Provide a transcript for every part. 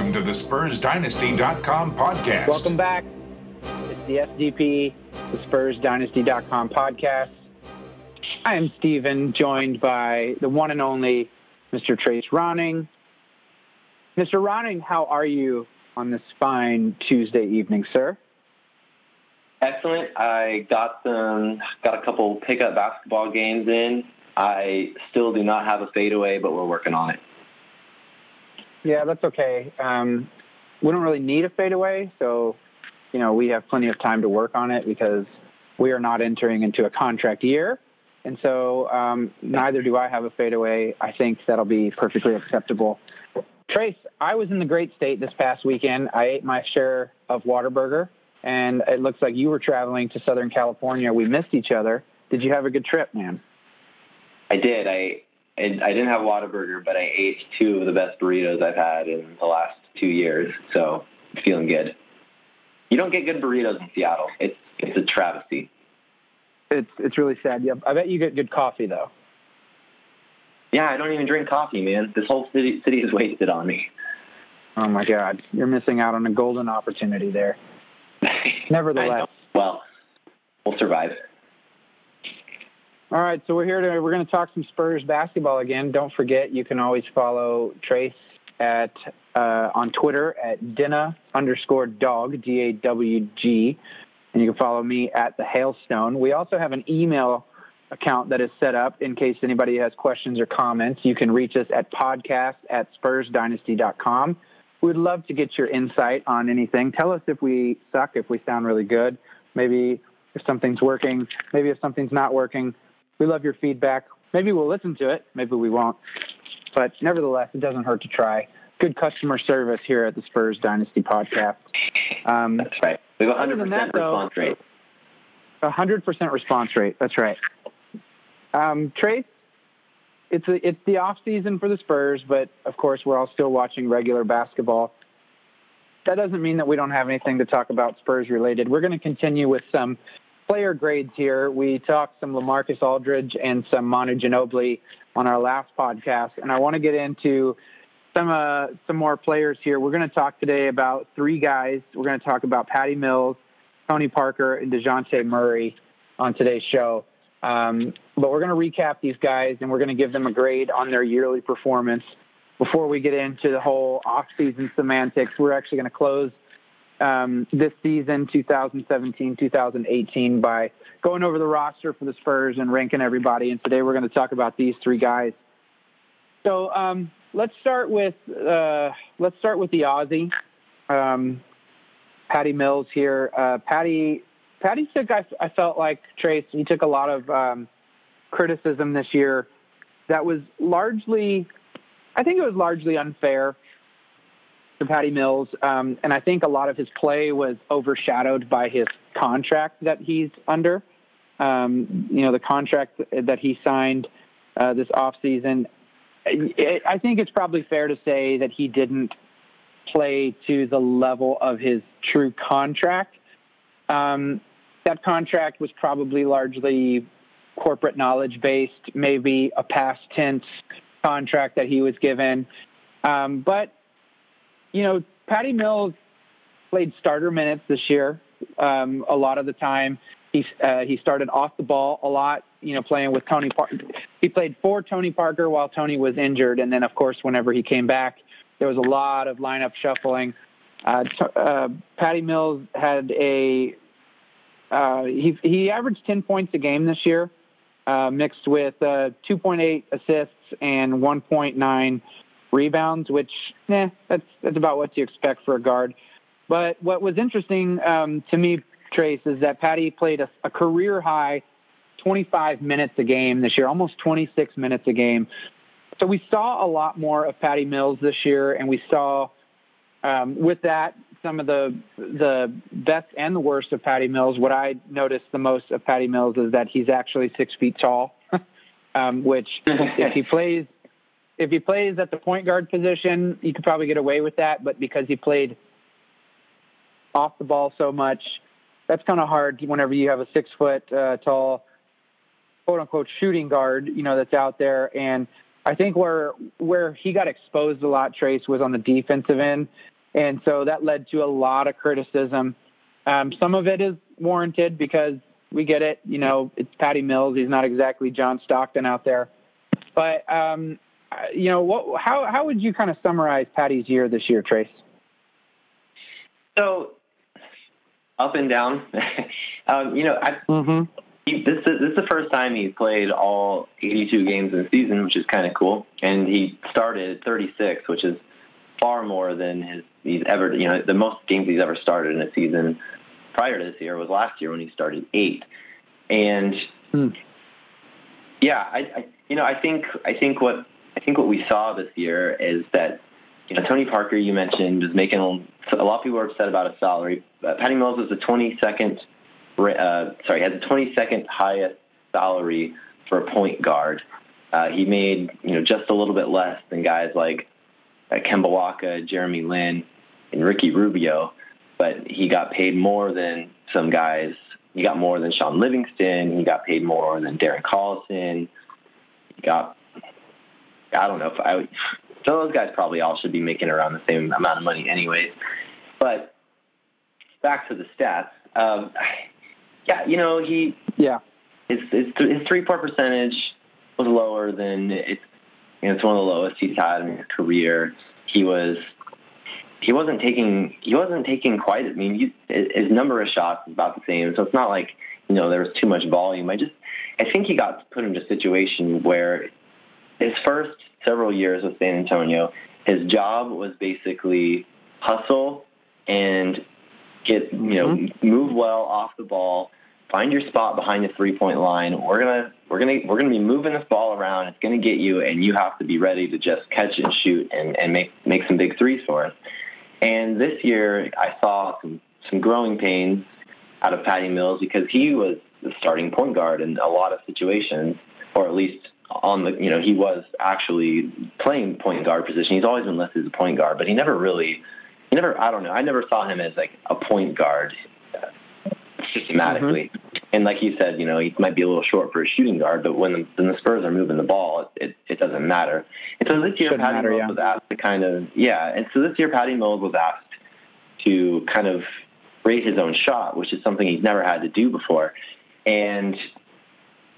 Welcome to the SpursDynasty.com podcast. Welcome back. It's the SDP, the SpursDynasty.com podcast. I am Steven, joined by the one and only Mr. Trace Ronning. Mr. Ronning, how are you on this fine Tuesday evening, sir? Excellent. I got some, got a couple pickup basketball games in. I still do not have a fadeaway, but we're working on it. Yeah, that's okay. Um, we don't really need a fadeaway, so you know we have plenty of time to work on it because we are not entering into a contract year, and so um, neither do I have a fadeaway. I think that'll be perfectly acceptable. Trace, I was in the great state this past weekend. I ate my share of Whataburger, and it looks like you were traveling to Southern California. We missed each other. Did you have a good trip, man? I did. I I didn't have a Whataburger, but I ate two of the best burritos I've had in the last two years. So feeling good. You don't get good burritos in Seattle. It's it's a travesty. It's it's really sad. Yeah, I bet you get good coffee though. Yeah, I don't even drink coffee, man. This whole city city is wasted on me. Oh my God, you're missing out on a golden opportunity there. Nevertheless, well, we'll survive. All right, so we're here to we're going to talk some Spurs basketball again. Don't forget, you can always follow Trace at uh, on Twitter at Dina underscore Dog D A W G, and you can follow me at the Hailstone. We also have an email account that is set up in case anybody has questions or comments. You can reach us at podcast at spursdynasty.com. We'd love to get your insight on anything. Tell us if we suck, if we sound really good, maybe if something's working, maybe if something's not working we love your feedback. Maybe we'll listen to it. Maybe we won't. But nevertheless, it doesn't hurt to try. Good customer service here at the Spurs Dynasty podcast. Um, That's right. We have a 100% that, response though, rate. A 100% response rate. That's right. Um, Trace, it's a, it's the off season for the Spurs, but of course we're all still watching regular basketball. That doesn't mean that we don't have anything to talk about Spurs related. We're going to continue with some player grades here. We talked some LaMarcus Aldridge and some Manu Ginobili on our last podcast, and I want to get into some uh, some more players here. We're going to talk today about three guys. We're going to talk about Patty Mills, Tony Parker, and Dejounte Murray on today's show. Um, but we're going to recap these guys, and we're going to give them a grade on their yearly performance. Before we get into the whole off-season semantics, we're actually going to close um, this season, 2017, 2018, by going over the roster for the Spurs and ranking everybody. And today we're going to talk about these three guys. So um, let's start with uh, let's start with the Aussie, um, Patty Mills here. Uh, Patty Patty took I, I, felt like Trace he took a lot of um, criticism this year that was largely I think it was largely unfair for Patty Mills, um, and I think a lot of his play was overshadowed by his contract that he's under. Um, you know, the contract that he signed uh, this offseason. I think it's probably fair to say that he didn't play to the level of his true contract. Um, that contract was probably largely corporate knowledge based, maybe a past tense contract that he was given. Um, but you know, Patty Mills played starter minutes this year. Um, a lot of the time, he uh, he started off the ball a lot. You know, playing with Tony Parker. He played for Tony Parker while Tony was injured, and then of course, whenever he came back, there was a lot of lineup shuffling. Uh, t- uh, Patty Mills had a uh, he he averaged ten points a game this year, uh, mixed with uh, 2.8 assists and 1.9 rebounds, which eh, that's that's about what you expect for a guard. But what was interesting um, to me, Trace, is that Patty played a, a career high 25 minutes a game this year, almost 26 minutes a game. So we saw a lot more of Patty Mills this year, and we saw um, with that some of the the best and the worst of Patty Mills. What I noticed the most of Patty Mills is that he's actually six feet tall, um, which if he plays if he plays at the point guard position, you could probably get away with that. But because he played off the ball so much, that's kind of hard whenever you have a six foot uh, tall, quote unquote, shooting guard, you know, that's out there. And I think where where he got exposed a lot, Trace, was on the defensive end, and so that led to a lot of criticism. Um, some of it is warranted because we get it. You know, it's Patty Mills. He's not exactly John Stockton out there, but um, you know, what, how how would you kind of summarize Patty's year this year, Trace? So up and down. um, you know, I, mm-hmm. he, this, is, this is the first time he's played all 82 games in the season, which is kind of cool. And he started 36, which is far more than his he's ever. You know, the most games he's ever started in a season prior to this year was last year when he started eight. And hmm. yeah, I, I you know I think I think what I think what we saw this year is that you know, Tony Parker, you mentioned, is making a lot of people are upset about his salary. Uh, Patty Mills was the 22nd, uh, sorry, had the 22nd highest salary for a point guard. Uh, he made, you know, just a little bit less than guys like uh, Kemba Walker, Jeremy Lin, and Ricky Rubio, but he got paid more than some guys. He got more than Shaun Livingston. He got paid more than Darren Collison. He got, I don't know if I would so those guys probably all should be making around the same amount of money, anyways. But back to the stats. Um, yeah, you know he yeah his his, his three point percentage was lower than it's you know, it's one of the lowest he's had in his career. He was he wasn't taking he wasn't taking quite. I mean, he, his number of shots is about the same, so it's not like you know there was too much volume. I just I think he got put into a situation where his first several years with San Antonio, his job was basically hustle and get you know mm-hmm. move well off the ball, find your spot behind the three point line. We're gonna we're gonna we're gonna be moving this ball around. It's gonna get you, and you have to be ready to just catch and shoot and and make make some big threes for us. And this year, I saw some some growing pains out of Patty Mills because he was the starting point guard in a lot of situations, or at least on the you know he was actually playing point guard position. He's always been listed as a point guard, but he never really he never I don't know I never saw him as like a point guard systematically. Mm-hmm. And like you said, you know he might be a little short for a shooting guard, but when the, when the Spurs are moving the ball, it, it, it doesn't matter. And so this year, Shouldn't Patty matter, Mills yeah. was asked to kind of yeah, and so this year Patty Mills was asked to kind of rate his own shot, which is something he's never had to do before. And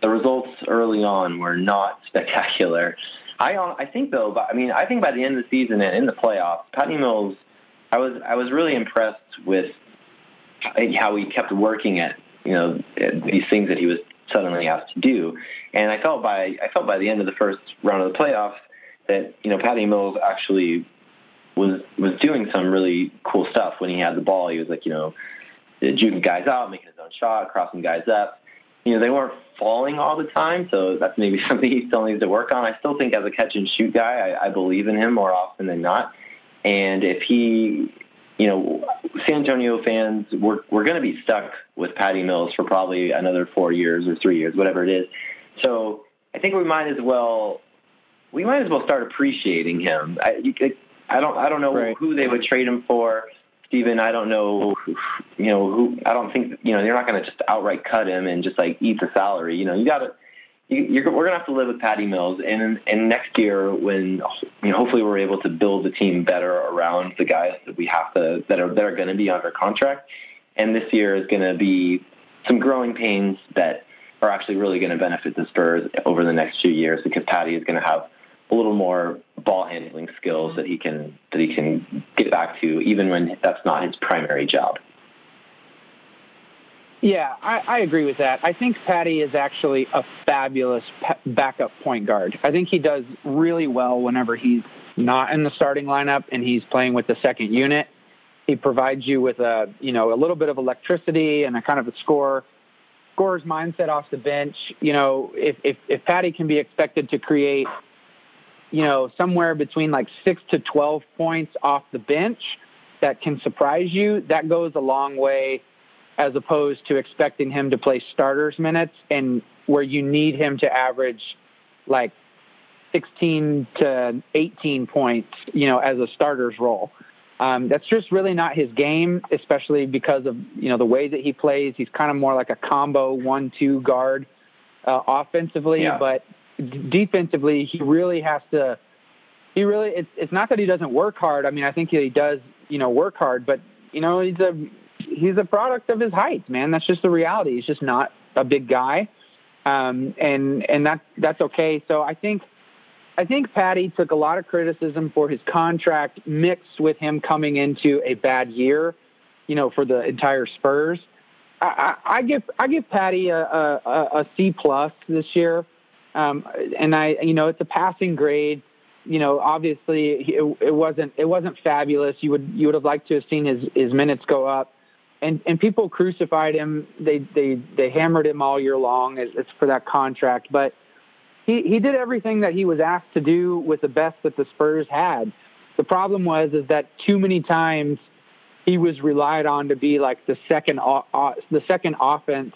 the results early on were not spectacular. I uh, I think though, I mean, I think by the end of the season and in the playoffs, Patty Mills, I was I was really impressed with how he kept working at you know these things that he was suddenly asked to do, and I felt by I felt by the end of the first round of the playoffs that you know Patty Mills actually was was doing some really cool stuff when he had the ball. He was like you know juking guys out, making his own shot, crossing guys up you know, they weren't falling all the time, so that's maybe something he still needs to work on. I still think as a catch and shoot guy, I, I believe in him more often than not. And if he, you know, San Antonio fans, we're we're going to be stuck with Patty Mills for probably another four years or three years, whatever it is. So I think we might as well we might as well start appreciating him. I, I don't I don't know right. who they would trade him for. Steven, I don't know, you know, who, I don't think, you know, they're not going to just outright cut him and just like eat the salary. You know, you got to, you, we're going to have to live with Patty Mills. And, and next year, when, you know, hopefully we're able to build the team better around the guys that we have to, that are, that are going to be under contract. And this year is going to be some growing pains that are actually really going to benefit the Spurs over the next few years because Patty is going to have a little more ball handling skills that he can that he can get back to, even when that's not his primary job. Yeah, I, I agree with that. I think Patty is actually a fabulous backup point guard. I think he does really well whenever he's not in the starting lineup and he's playing with the second unit. He provides you with a you know a little bit of electricity and a kind of a score scorer's mindset off the bench. You know, if if, if Patty can be expected to create you know, somewhere between like six to 12 points off the bench that can surprise you, that goes a long way as opposed to expecting him to play starters minutes and where you need him to average like 16 to 18 points, you know, as a starter's role. Um, that's just really not his game, especially because of, you know, the way that he plays. He's kind of more like a combo one-two guard uh, offensively, yeah. but defensively, he really has to. He really it's it's not that he doesn't work hard. I mean, I think he does you know work hard, but you know he's a he's a product of his height, man. That's just the reality. He's just not a big guy, um, and and that that's okay. So I think I think Patty took a lot of criticism for his contract mixed with him coming into a bad year, you know, for the entire Spurs. I, I, I give I give Patty a, a, a C plus this year, um, and I you know it's a passing grade. You know, obviously it, it wasn't it wasn't fabulous. You would you would have liked to have seen his his minutes go up, and and people crucified him. They they they hammered him all year long. It's for that contract, but he he did everything that he was asked to do with the best that the Spurs had. The problem was is that too many times he was relied on to be like the second uh, the second offense,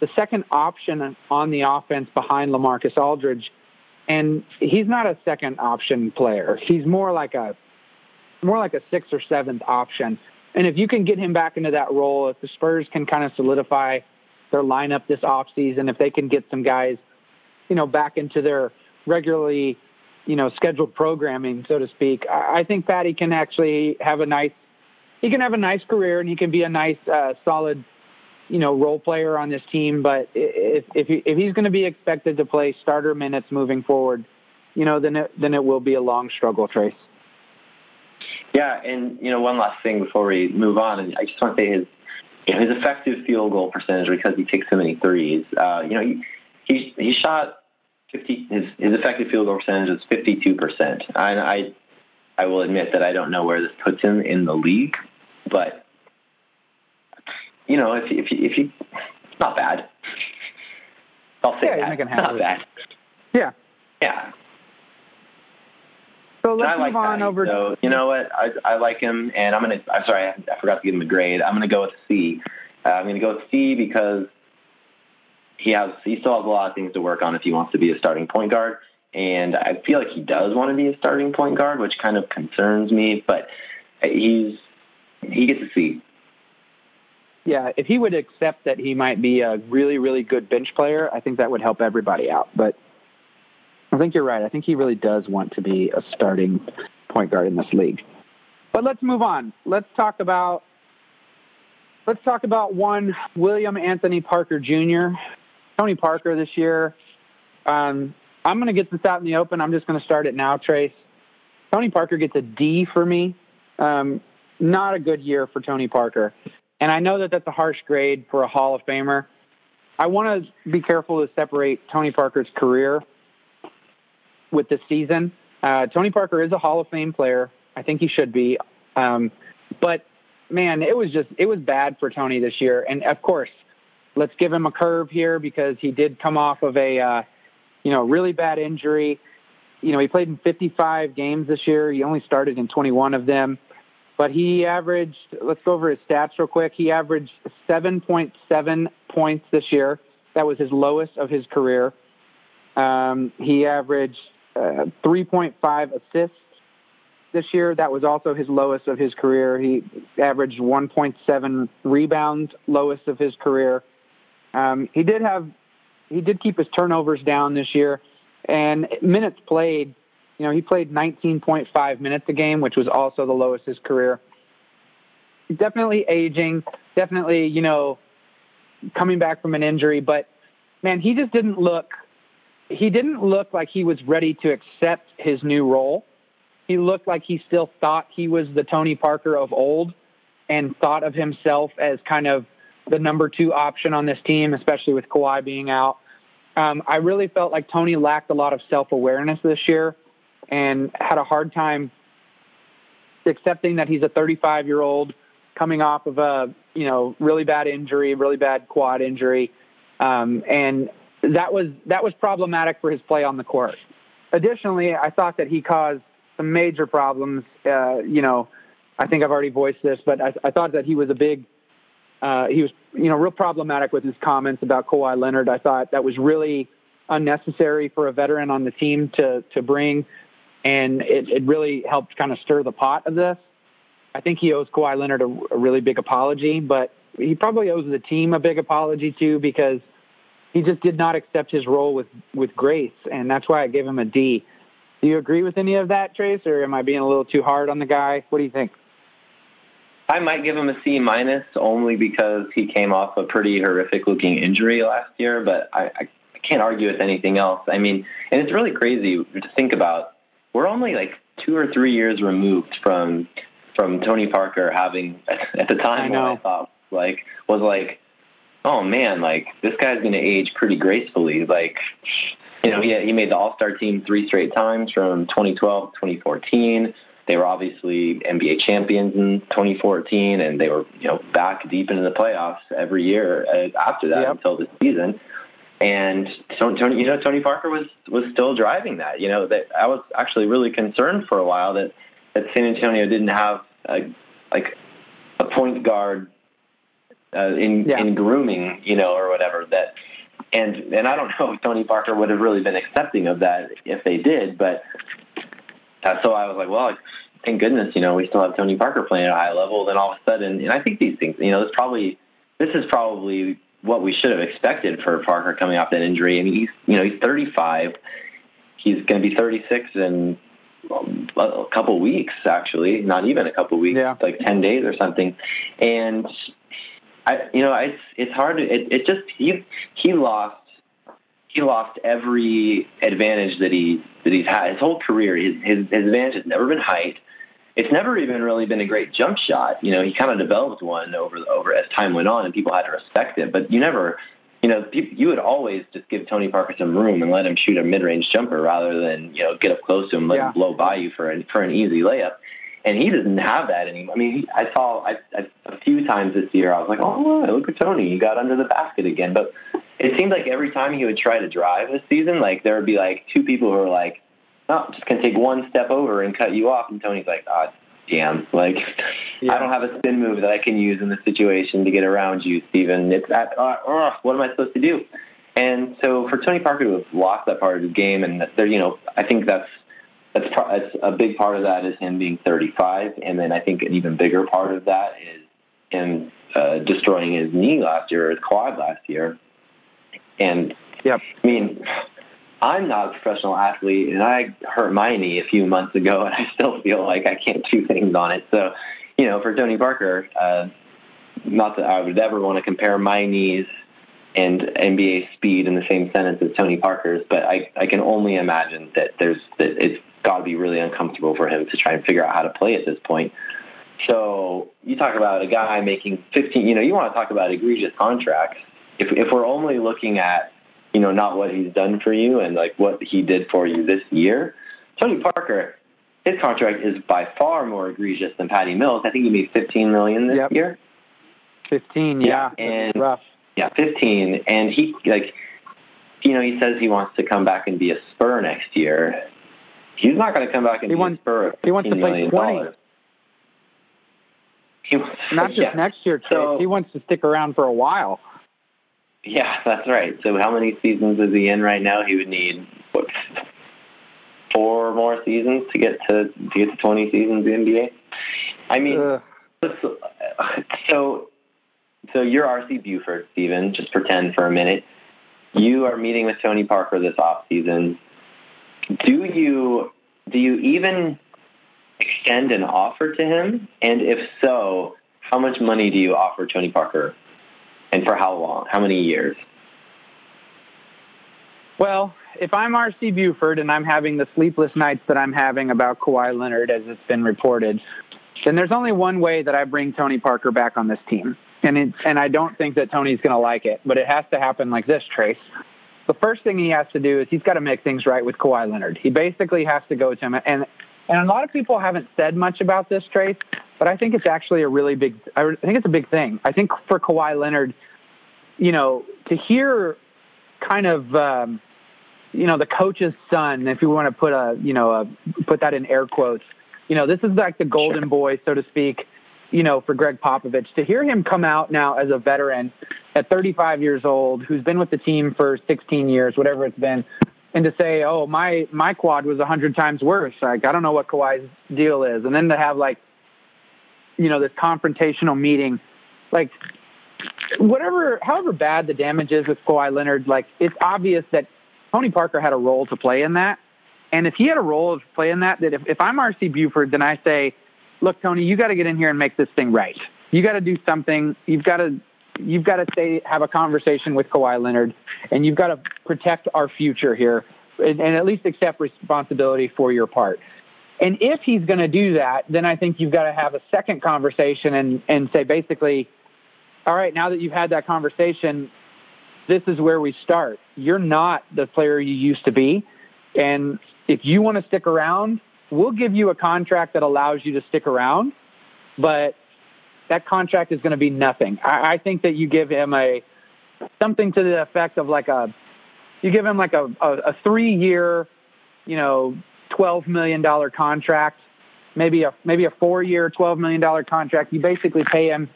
the second option on the offense behind LaMarcus Aldridge, and he's not a second option player. He's more like a more like a sixth or seventh option. And if you can get him back into that role, if the Spurs can kind of solidify their lineup this offseason, if they can get some guys you know, back into their regularly, you know, scheduled programming, so to speak. I think Patty can actually have a nice, he can have a nice career and he can be a nice, uh, solid, you know, role player on this team. But if if, he, if he's going to be expected to play starter minutes moving forward, you know, then it, then it will be a long struggle, Trace. Yeah, and you know, one last thing before we move on, and I just want to say his you know, his effective field goal percentage because he takes so many threes. Uh, you know, he, he he shot 50. His his effective field goal percentage is 52 percent. I, I I will admit that I don't know where this puts him in the league, but you know, if if if you, not bad. I'll say yeah, that. Not bad. Yeah. Yeah. So let's I move like on over. So you know what? I I like him, and I'm gonna. I'm sorry, I, forgot to give him a grade. I'm gonna go with C. Uh, I'm gonna go with C because he has he still has a lot of things to work on if he wants to be a starting point guard. And I feel like he does want to be a starting point guard, which kind of concerns me. But he's he gets to see. Yeah, if he would accept that he might be a really, really good bench player, I think that would help everybody out. But I think you're right. I think he really does want to be a starting point guard in this league. But let's move on. Let's talk about let's talk about one William Anthony Parker Jr. Tony Parker this year. Um, I'm going to get this out in the open. I'm just going to start it now, Trace. Tony Parker gets a D for me. Um, not a good year for Tony Parker. And I know that that's a harsh grade for a Hall of Famer. I want to be careful to separate Tony Parker's career with this season. Uh, Tony Parker is a Hall of Fame player. I think he should be. Um, but man, it was just it was bad for Tony this year. And of course, let's give him a curve here because he did come off of a uh, you know really bad injury. You know, he played in 55 games this year. He only started in 21 of them, but he averaged. Let's go over his stats real quick. He averaged 7.7 points this year. That was his lowest of his career. Um, he averaged uh, 3.5 assists this year. That was also his lowest of his career. He averaged 1.7 rebounds, lowest of his career. Um, he did have, he did keep his turnovers down this year, and minutes played. You know, he played 19.5 minutes a game, which was also the lowest his career. Definitely aging, definitely, you know, coming back from an injury, but man, he just didn't look he didn't look like he was ready to accept his new role. He looked like he still thought he was the Tony Parker of old and thought of himself as kind of the number two option on this team, especially with Kawhi being out. Um, I really felt like Tony lacked a lot of self awareness this year and had a hard time accepting that he's a 35 year old coming off of a you know really bad injury, really bad quad injury, um, and that was that was problematic for his play on the court. Additionally, I thought that he caused some major problems. Uh, you know, I think I've already voiced this, but I, I thought that he was a big. Uh, he was, you know, real problematic with his comments about Kawhi Leonard. I thought that was really unnecessary for a veteran on the team to to bring, and it, it really helped kind of stir the pot of this. I think he owes Kawhi Leonard a, a really big apology, but he probably owes the team a big apology too because he just did not accept his role with with grace, and that's why I gave him a D. Do you agree with any of that, Trace, or am I being a little too hard on the guy? What do you think? I might give him a C minus only because he came off a pretty horrific looking injury last year, but I, I can't argue with anything else. I mean, and it's really crazy to think about. We're only like two or three years removed from from Tony Parker having at the time I what I thought like was like, oh man, like this guy's going to age pretty gracefully. Like, you know, he he made the All Star team three straight times from 2012 to 2014. They were obviously NBA champions in 2014, and they were you know back deep into the playoffs every year uh, after that yep. until this season. And Tony, you know, Tony Parker was was still driving that. You know, that I was actually really concerned for a while that that San Antonio didn't have a, like a point guard uh, in yeah. in grooming, you know, or whatever. That and and I don't know if Tony Parker would have really been accepting of that if they did, but uh, so I was like, well, thank goodness, you know, we still have Tony Parker playing at a high level. Then all of a sudden, and I think these things, you know, this probably this is probably what we should have expected for Parker coming off that injury. I mean, he's you know he's 35. He's going to be 36 in um, a couple weeks, actually, not even a couple weeks, yeah. like 10 days or something. And I, you know, it's it's hard. To, it it just he he lost he lost every advantage that he that he's had his whole career. His his, his advantage has never been height. It's never even really been a great jump shot. You know, he kind of developed one over over as time went on, and people had to respect it. But you never, you know, you would always just give Tony Parker some room and let him shoot a mid-range jumper rather than you know get up close to him, let yeah. him blow by you for an for an easy layup. And he doesn't have that anymore. I mean, he, I saw I, I, a few times this year. I was like, oh, look at Tony. He got under the basket again. But it seemed like every time he would try to drive this season, like there would be like two people who were like, "Oh, I'm just gonna take one step over and cut you off," and Tony's like, "Ah, oh, damn! Like yeah. I don't have a spin move that I can use in this situation to get around you, Steven. It's that. Uh, uh, what am I supposed to do?" And so for Tony Parker to have lost that part of his game, and there, you know, I think that's that's, that's a big part of that is him being 35, and then I think an even bigger part of that is him uh, destroying his knee last year, or his quad last year. And yep. I mean, I'm not a professional athlete, and I hurt my knee a few months ago, and I still feel like I can't do things on it. So, you know, for Tony Parker, uh, not that I would ever want to compare my knees and NBA speed in the same sentence as Tony Parker's, but I, I can only imagine that there's that it's got to be really uncomfortable for him to try and figure out how to play at this point. So you talk about a guy making 15, you know, you want to talk about egregious contracts. If, if we're only looking at, you know, not what he's done for you and like what he did for you this year, Tony Parker, his contract is by far more egregious than Patty Mills. I think he made 15 million this yep. year. 15, yeah. yeah. And rough. Yeah, 15. And he, like, you know, he says he wants to come back and be a Spur next year. He's not going to come back and he be wants, a Spur. He wants to play 20. He wants, not just yeah. next year, Chase. So, he wants to stick around for a while. Yeah, that's right. So how many seasons is he in right now? He would need what four more seasons to get to to get to twenty seasons in the NBA. I mean, uh, so so you're RC Buford, Steven. Just pretend for a minute. You are meeting with Tony Parker this off season. Do you do you even extend an offer to him? And if so, how much money do you offer Tony Parker? And for how long? How many years? Well, if I'm RC Buford and I'm having the sleepless nights that I'm having about Kawhi Leonard, as it's been reported, then there's only one way that I bring Tony Parker back on this team. And it, and I don't think that Tony's going to like it, but it has to happen like this, Trace. The first thing he has to do is he's got to make things right with Kawhi Leonard. He basically has to go to him, and and a lot of people haven't said much about this, Trace, but I think it's actually a really big. I think it's a big thing. I think for Kawhi Leonard, you know, to hear kind of. Um, you know the coach's son if you want to put a you know a, put that in air quotes you know this is like the golden sure. boy so to speak you know for Gregg Popovich to hear him come out now as a veteran at 35 years old who's been with the team for 16 years whatever it's been and to say oh my my quad was a 100 times worse like I don't know what Kawhi's deal is and then to have like you know this confrontational meeting like whatever, however bad the damage is with Kawhi Leonard, like it's obvious that Tony Parker had a role to play in that. And if he had a role to play in that, that if, if I'm RC Buford, then I say, look, Tony, you got to get in here and make this thing right. You got to do something. You've got to you've got to say have a conversation with Kawhi Leonard, and you've got to protect our future here, and, and at least accept responsibility for your part. And if he's going to do that, then I think you've got to have a second conversation and and say basically, all right, now that you've had that conversation, this is where we start. You're not the player you used to be, and if you want to stick around, we'll give you a contract that allows you to stick around, but that contract is going to be nothing. I, I think that you give him a something to the effect of like a you give him like a, a, a three year, you know, twelve million dollar contract, maybe a maybe a four year, twelve million dollar contract. You basically pay him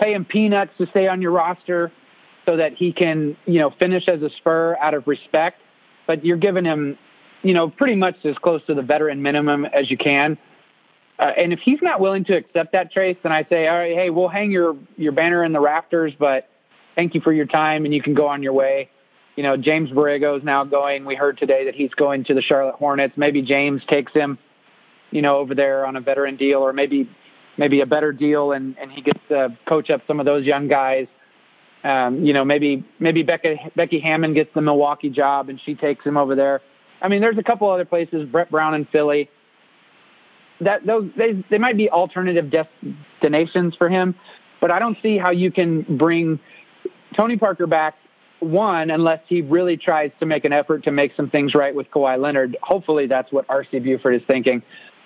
pay him peanuts to stay on your roster so that he can, you know, finish as a spur out of respect. But you're giving him, you know, pretty much as close to the veteran minimum as you can. Uh, and if he's not willing to accept that trace, then I say, all right, hey, we'll hang your your banner in the rafters, but thank you for your time, and you can go on your way. You know, James Borrego is now going. We heard today that he's going to the Charlotte Hornets. Maybe James takes him, you know, over there on a veteran deal, or maybe maybe a better deal, and and he gets to coach up some of those young guys. Um, you know, maybe maybe Becky Becky Hammon gets the Milwaukee job, and she takes him over there. I mean, there's a couple other places. Brett Brown in Philly that those they they might be alternative destinations for him, but I don't see how you can bring Tony Parker back one unless he really tries to make an effort to make some things right with Kawhi Leonard. Hopefully that's what RC Buford is thinking.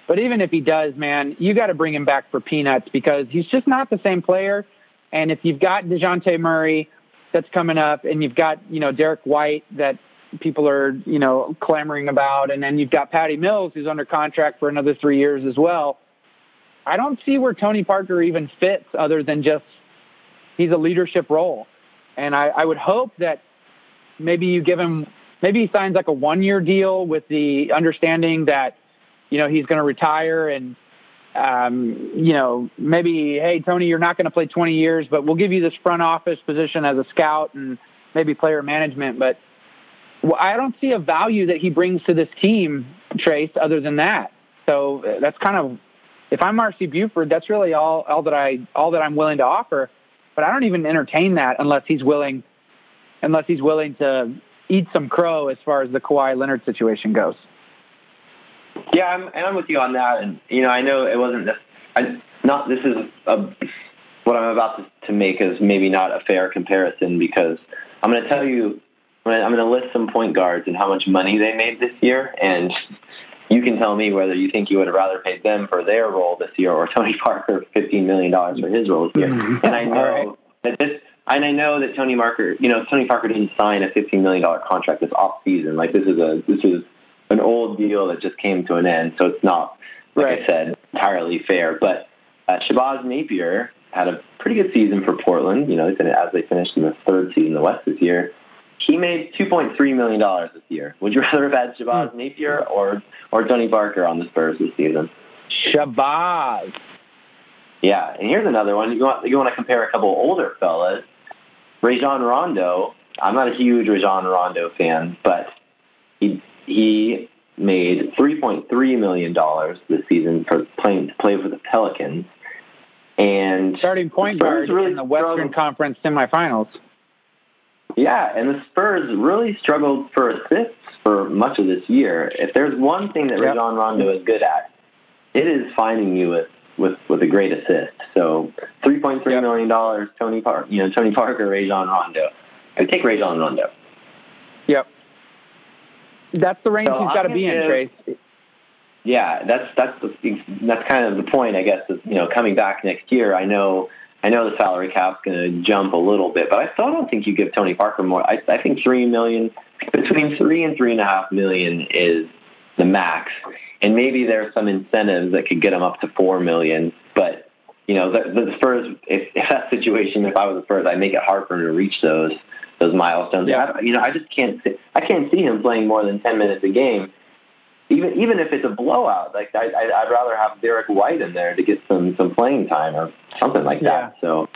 But even if he does, man, you got to bring him back for peanuts because he's just not the same player. And if you've got Dejounte Murray that's coming up and you've got, you know, Derrick White that people are, you know, clamoring about. And then you've got Patty Mills, who's under contract for another three years as well. I don't see where Tony Parker even fits other than just he's a leadership role. And I, I would hope that maybe you give him, maybe he signs like a one year deal with the understanding that, you know, he's going to retire and, um, you know, maybe, hey, Tony, you're not going to play 20 years, but we'll give you this front office position as a scout and maybe player management. But I don't see a value that he brings to this team, Trace, other than that. So uh, that's kind of, if I'm RC Buford, that's really all, all that I, all that I'm willing to offer. But I don't even entertain that unless he's willing, unless he's willing to eat some crow as far as the Kawhi Leonard situation goes. Yeah, I'm, and I'm with you on that. And you know, I know it wasn't this. I, not this is a, what I'm about to, to make is maybe not a fair comparison because I'm going to tell you I'm going to list some point guards and how much money they made this year, and you can tell me whether you think you would have rather paid them for their role this year or Tony Parker fifteen million dollars for his role this year. Mm-hmm. And I know right. that this, and I know that Tony Parker, you know, Tony Parker didn't sign a fifteen million dollar contract this off season. Like this is a this is an old deal that just came to an end, so it's not, like right. I said, entirely fair. But uh, Shabazz Napier had a pretty good season for Portland. You know, as they finished in the third seed in the West this year. He made two point three million dollars this year. Would you rather have had Shabazz hmm. Napier or or Tony Parker on the Spurs this season? Shabazz. Yeah, and here's another one. You want you want to compare a couple older fellas? Rajon Rondo. I'm not a huge Rajon Rondo fan, but he he made 3.3 million dollars this season for playing to play for the Pelicans. And starting point guard really in the Western Conference semifinals. Yeah, and the Spurs really struggled for assists for much of this year. If there's one thing that yep. Rajon Rondo is good at, it is finding you with with with a great assist. So three point three yep. million dollars, Tony Park, you know Tony Parker, Rajon Rondo. I take Rajon Rondo. Yep, that's the range so he's got to be in, Trace. Yeah, that's that's the, that's kind of the point, I guess. Is you know coming back next year, I know I know the salary cap's going to jump a little bit, but I still don't think you give Tony Parker more. I, I think three million, between three and three and a half million is the max, and maybe there are some incentives that could get him up to four million. But you know, the, the Spurs, if, if that situation, if I was the Spurs, I'd make it hard for him to reach those those milestones. Yeah. I, you know, I just can't, I can't see him playing more than ten minutes a game even even if it's a blowout, like I, I, would rather have Derrick White in there to get some some playing time or something like that. Yeah. So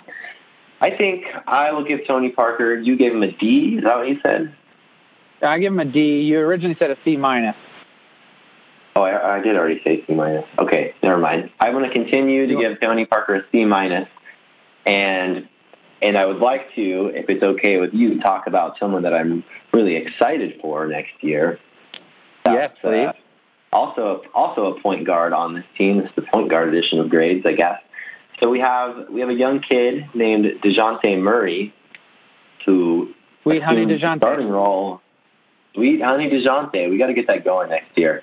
I think I will give Tony Parker. You gave him a D. Is that what you said? I give him a D. You originally said a C minus. Oh, I, I did already say C minus. Okay, never mind. I'm going to continue to give Tony Parker a C minus, and and I would like to, if it's okay with you, talk about someone that I'm really excited for next year. Yes, please. Uh, also, also a point guard on this team. This is the point guard edition of grades, I guess. So we have we have a young kid named Dejounte Murray, who Sweet Honey Dejounte starting role. Sweet Honey Dejounte. We got to get that going next year.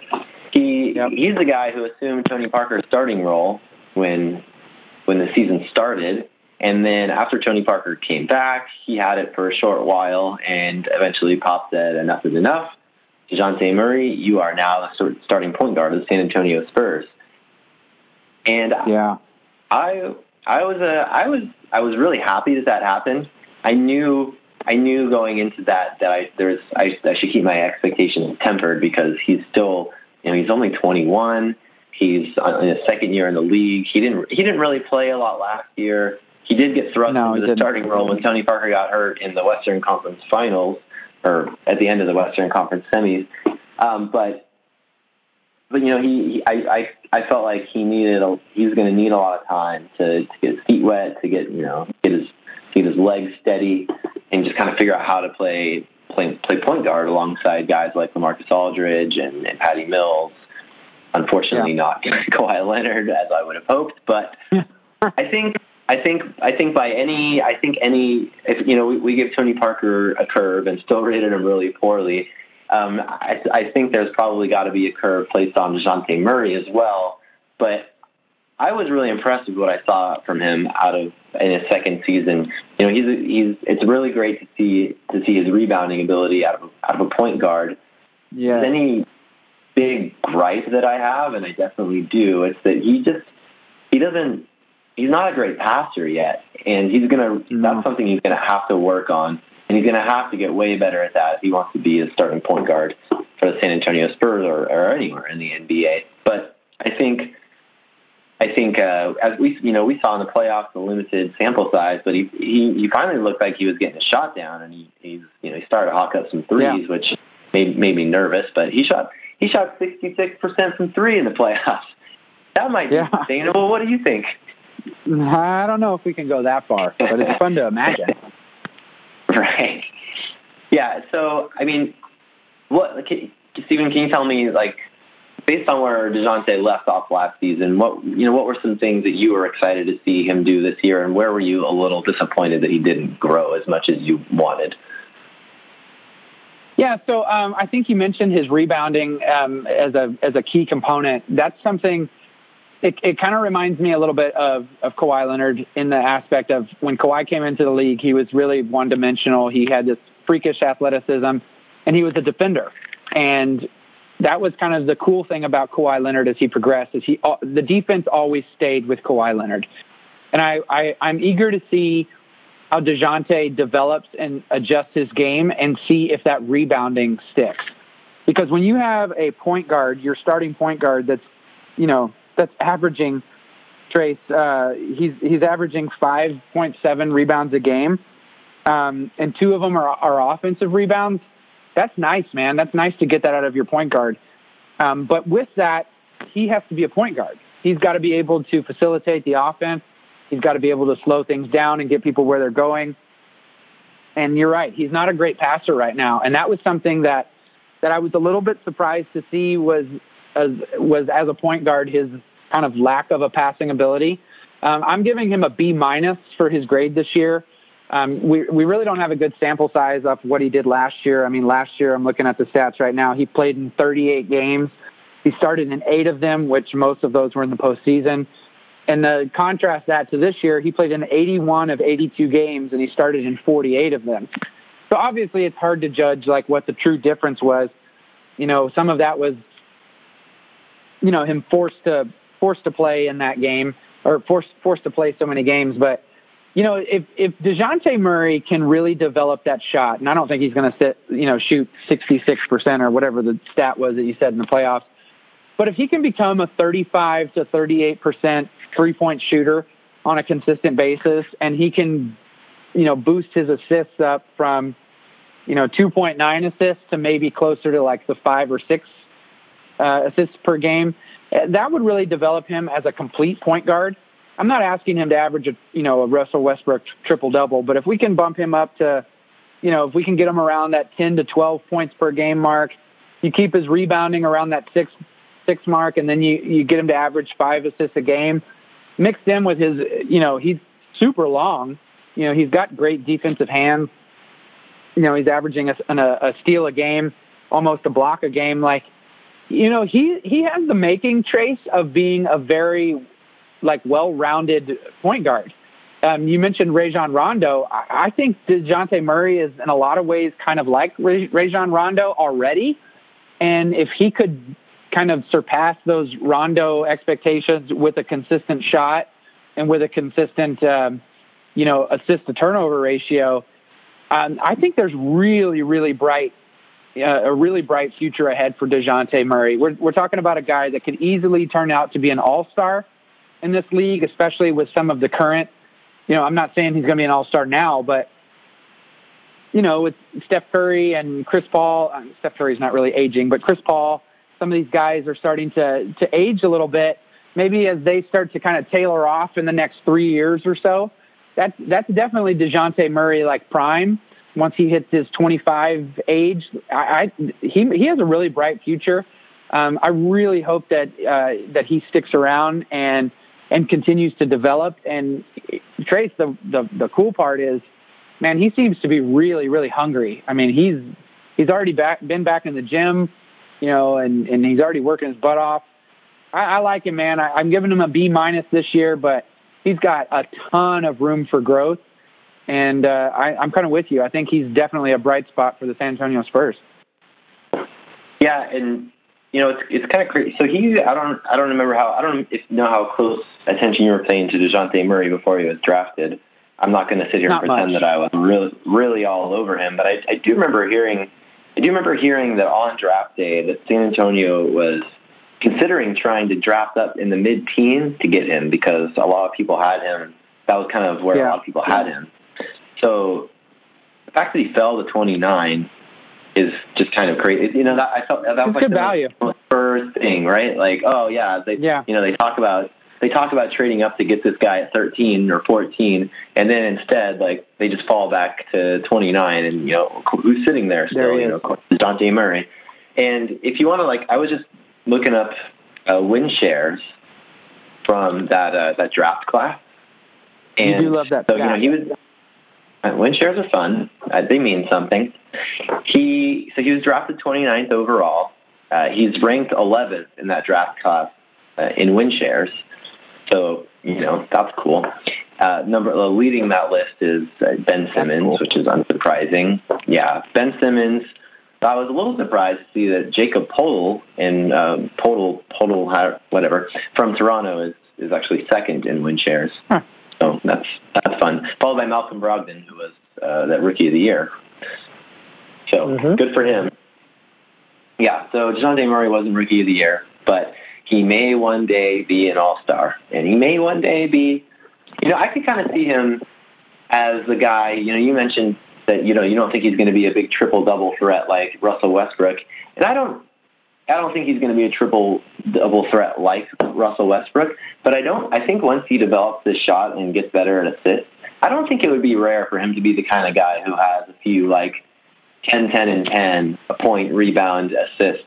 He yep. he's the guy who assumed Tony Parker's starting role when when the season started, and then after Tony Parker came back, he had it for a short while, and eventually Pop said enough is enough. Dejounte Murray, you are now the starting point guard of the San Antonio Spurs. And yeah, I I was a I was I was really happy that that happened. I knew I knew going into that that I there's I, I should keep my expectations tempered because he's still you know he's only 21. He's in his second year in the league. He didn't he didn't really play a lot last year. He did get thrust no, into the didn't. starting role when Tony Parker got hurt in the Western Conference Finals or at the end of the Western Conference semis. Um, but but you know he, he I, I I felt like he needed a he was going to need a lot of time to to get his feet wet to get you know get his get his legs steady and just kind of figure out how to play play play point guard alongside guys like LaMarcus Aldridge and, and Patty Mills. Unfortunately, yeah. not Kawhi Leonard as I would have hoped, but I think I think I think by any I think any if you know we, we give Tony Parker a curve and still rated him really poorly. Um, I, I think there's probably got to be a curve placed on Dejounte Murray as well. But I was really impressed with what I saw from him out of in his second season. You know, he's he's it's really great to see to see his rebounding ability out of out of a point guard. Yeah. Any big gripe that I have, and I definitely do, it's that he just he doesn't he's not a great passer yet, and he's gonna no. that's something he's gonna have to work on, and he's gonna have to get way better at that if he wants to be a starting point guard for the San Antonio Spurs or, or anywhere in the NBA. But I think. I think uh, as we you know we saw in the playoffs the limited sample size, but he he, he finally looked like he was getting a shot down, and he he's you know he started to hawk up some threes, yeah. which made made me nervous. But he shot he shot sixty six percent from three in the playoffs. That might be yeah. sustainable. What do you think? I don't know if we can go that far, but it's fun to imagine. right. Yeah. So, I mean, what, can, Stephen, can you tell me, like, based on where Dejounte left off last season, what you know, what were some things that you were excited to see him do this year, and where were you a little disappointed that he didn't grow as much as you wanted? Yeah, so um, I think you mentioned his rebounding um, as a as a key component. That's something it, it kind of reminds me a little bit of, of Kawhi Leonard in the aspect of when Kawhi came into the league, he was really one dimensional. He had this freakish athleticism and he was a defender. And that was kind of the cool thing about Kawhi Leonard as he progressed is he, the defense always stayed with Kawhi Leonard. And I, I, I'm eager to see how DeJounte develops and adjusts his game and see if that rebounding sticks. Because when you have a point guard, your starting point guard that's, you know, that's averaging Trace. Uh, he's he's averaging five point seven rebounds a game, um, and two of them are are offensive rebounds. That's nice, man. That's nice to get that out of your point guard. Um, but with that, he has to be a point guard. He's got to be able to facilitate the offense. He's got to be able to slow things down and get people where they're going. And you're right, he's not a great passer right now, and that was something that that I was a little bit surprised to see was as was as a point guard his kind of lack of a passing ability. Um, I'm giving him a B minus for his grade this year. Um, we we really don't have a good sample size of what he did last year. I mean, last year I'm looking at the stats right now. He played in 38 games. He started in eight of them, which most of those were in the postseason. And the contrast that to this year, he played in 81 of 82 games, and he started in 48 of them. So obviously, it's hard to judge like what the true difference was. You know, some of that was you know him forced to forced to play in that game or forced forced to play so many games. But you know if if Dejounte Murray can really develop that shot, and I don't think he's going to sit you know shoot sixty six percent or whatever the stat was that you said in the playoffs. But if he can become a thirty five to thirty eight percent three point shooter on a consistent basis, and he can you know, boost his assists up from, you know, 2.9 assists to maybe closer to like the five or six uh, assists per game. Uh, that would really develop him as a complete point guard. I'm not asking him to average a, you know, a Russell Westbrook triple double, but if we can bump him up to, you know, if we can get him around that 10 to 12 points per game mark, you keep his rebounding around that six six mark, and then you you get him to average five assists a game. Mixed in with his, you know, he's super long. You know, he's got great defensive hands. You know, he's averaging a, a, a steal a game, almost a block a game. Like, you know, he he has the making trace of being a very like well-rounded point guard. Um, you mentioned Rajon Rondo. I, I think Dejounte Murray is in a lot of ways kind of like Rajon Rondo already. And if he could kind of surpass those Rondo expectations with a consistent shot and with a consistent, um, you know, assist to turnover ratio, um, I think there's really, really bright, a really bright future ahead for Dejounte Murray. We're we're talking about a guy that could easily turn out to be an All Star in this league, especially with some of the current. You know, I'm not saying he's going to be an All Star now, but you know, with Steph Curry and Chris Paul, um, Steph Curry's not really aging, but Chris Paul, some of these guys are starting to to age a little bit. Maybe as they start to kind of tailor off in the next three years or so, that's that's definitely Dejounte Murray like prime. Once he hits his 25 age, I, I he he has a really bright future. Um, I really hope that uh, that he sticks around and and continues to develop. And Trace, the the the cool part is man, he seems to be really, really hungry. I mean, he's he's already back, been back in the gym, you know, and and he's already working his butt off. I, I like him, man. I, I'm giving him a B minus this year, but he's got a ton of room for growth. And uh, I, I'm kind of with you. I think he's definitely a bright spot for the San Antonio Spurs. Yeah, and you know it's it's kind of crazy. So he, I don't, I don't remember how, I don't know how close attention you were paying to Dejounte Murray before he was drafted. I'm not going to sit here not and pretend much. that I was really, really all over him, but I, I do remember hearing, I do remember hearing that on draft day that San Antonio was considering trying to draft up in the mid-teens to get him because a lot of people had him. That was kind of where Yeah. a lot of people had him. So the fact that he fell to 29 is just kind of crazy. You know, that I felt that was It's like the value. first thing, right? Like, oh yeah, they, Yeah. you know, they talk about they talk about trading up to get this guy at 13 or 14, and then instead, like, they just fall back to 29, and you know, who's sitting there still? There you know, Dejounte Murray. And if you want to, like, I was just looking up uh, win shares from that uh, that draft class. You And do love that So you know, he was. Win shares are fun. Uh, they mean something. He so he was drafted 29th overall. Uh, he's ranked 11th in that draft class uh, in win shares. So you know that's cool. Uh, number uh, leading that list is uh, Ben Simmons, cool. which is unsurprising. Yeah, Ben Simmons. I was a little surprised to see that Jakob Poeltl and um, Podol Podol whatever from Toronto is is actually second in win shares. Huh. So that's that's fun. Followed by Malcolm Brogdon, who was uh, that rookie of the year. So Mhm. good for him. Yeah. So Dejounte Murray wasn't rookie of the year, but he may one day be an All Star, and he may one day be. You know, I could kind of see him as the guy. You know, you mentioned that you know you don't think he's going to be a big triple double threat like Russell Westbrook, and I don't. I don't think he's going to be a triple double threat like Russell Westbrook, but I don't. I think once he develops this shot and gets better at assists, I don't think it would be rare for him to be the kind of guy who has a few like 10, 10, and 10 a point, rebound, assist,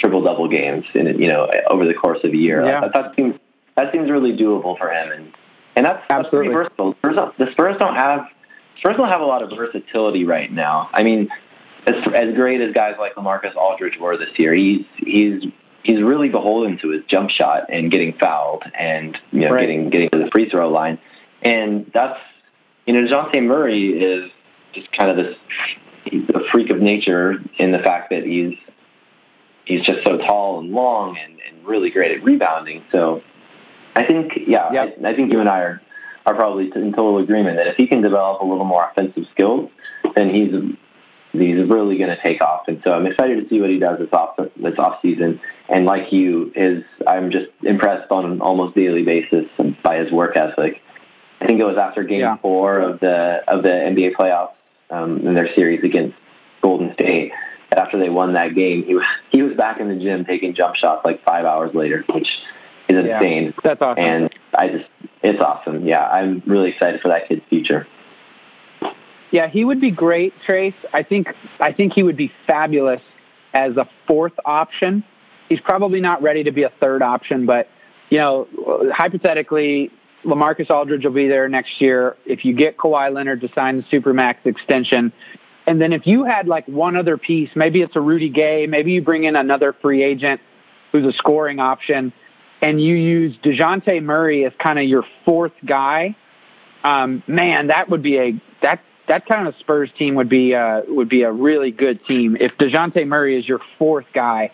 triple double games in you know over the course of a year. Yeah. That, that seems that seems really doable for him, and and that's, that's Absolutely. versatile. Spurs the Spurs don't have Spurs don't have a lot of versatility right now. I mean, as as great as guys like LaMarcus Aldridge were this year, he's he's he's really beholden to his jump shot and getting fouled and you know Right. getting getting to the free throw line, and that's you know Dejounte Murray is just kind of this he's a freak of nature in the fact that he's he's just so tall and long and, and really great at rebounding. So I think yeah, Yep. I, I think you and I are are probably in total agreement that if he can develop a little more offensive skills, then he's he's really going to take off. And so I'm excited to see what he does this off this off season. And like you, is I'm just impressed on an almost daily basis by his work ethic. I think it was after Game Yeah. Four of the of the NBA playoffs um, in their series against Golden State. After they won that game, he was he was back in the gym taking jump shots like five hours later, which is Yeah. insane. That's awesome. And I just, it's awesome. Yeah, I'm really excited for that kid's future. Yeah, he would be great, Trace. I think I think he would be fabulous as a fourth option. He's probably not ready to be a third option, but you know, hypothetically, LaMarcus Aldridge will be there next year. If you get Kawhi Leonard to sign the supermax extension, and then if you had like one other piece, maybe it's a Rudy Gay, maybe you bring in another free agent who's a scoring option, and you use Dejounte Murray as kind of your fourth guy. Um, man, that would be a that that kind of Spurs team would be uh, would be a really good team if Dejounte Murray is your fourth guy.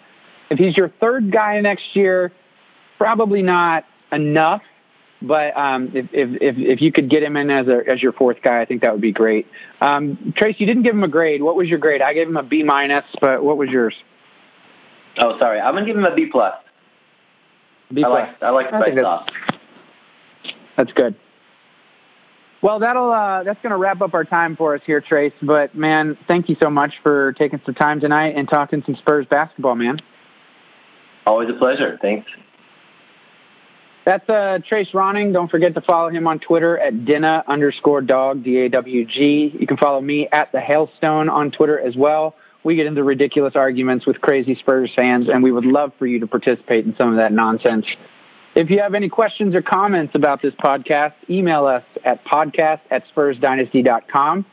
If he's your third guy next year, probably not enough. But um, if, if if if you could get him in as a as your fourth guy, I think that would be great. Um, Trace, you didn't give him a grade. What was your grade? I gave him a B minus, but what was yours? Oh, sorry, I'm gonna give him a B plus. B I plus. like I like I think That's good. Well, that'll uh, that's going to wrap up our time for us here, Trace. But man, thank you so much for taking some time tonight and talking some Spurs basketball, man. Always a pleasure. Thanks. That's uh, Trace Ronning. Don't forget to follow him on Twitter at Dina underscore dog, D A W G. You can follow me at the Hailstone on Twitter as well. We get into ridiculous arguments with crazy Spurs fans, and we would love for you to participate in some of that nonsense. If you have any questions or comments about this podcast, email us at podcast at spursdynasty.com.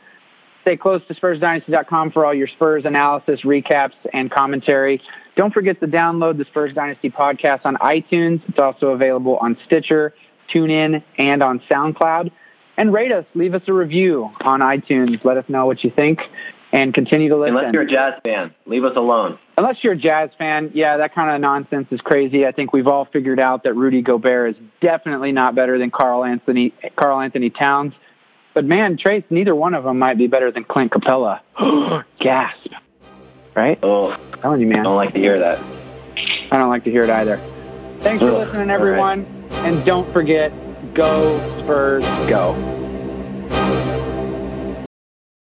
Stay close to spursdynasty.com for all your Spurs analysis, recaps, and commentary. Don't forget to download the Spurs Dynasty podcast on iTunes. It's also available on Stitcher, TuneIn, and on SoundCloud. And rate us, leave us a review on iTunes. Let us know what you think, and continue to listen. Unless you're a jazz fan, leave us alone. Unless you're a Jazz fan, yeah, that kind of nonsense is crazy. I think we've all figured out that Rudy Gobert is definitely not better than Karl-Anthony Carl Anthony Towns. But man, Trace, neither one of them might be better than Clint Capela. Gasp! Right? Oh, I'm telling you, man. I don't like to hear that. I don't like to hear it either. Thanks for Ugh, listening, all right. everyone, and don't forget, go Spurs, go.